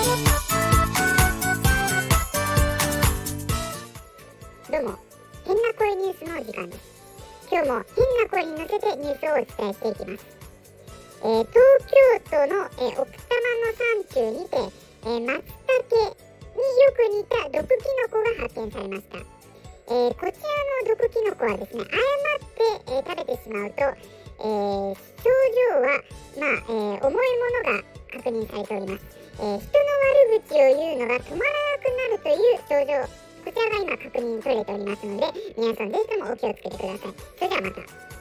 どうも変な声ニュースの時間です。今日も変な声に乗せてニュースをお伝えしていきます、えー、東京都の、えー、奥多摩の山中にて、えー、松茸によく似た毒キノコが発見されました、えー、こちらの毒キノコはですね誤って、えー、食べてしまうと、えー、症状は、まあえー、重いものが確認されております、えー、人の悪口を言うのが止まらなくなるという症状こちらが今確認取れておりますので、皆さん是非ともお気をつけてください。それではまた。